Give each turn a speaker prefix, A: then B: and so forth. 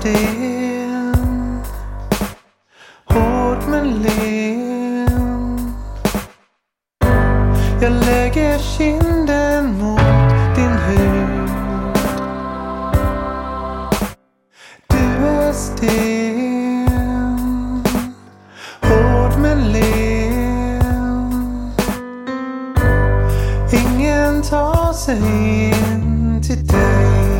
A: sten. Hård men len. Jag lägger kinden mot din hud. Du är sten. Hård men len. Ingen tar sig in till dig.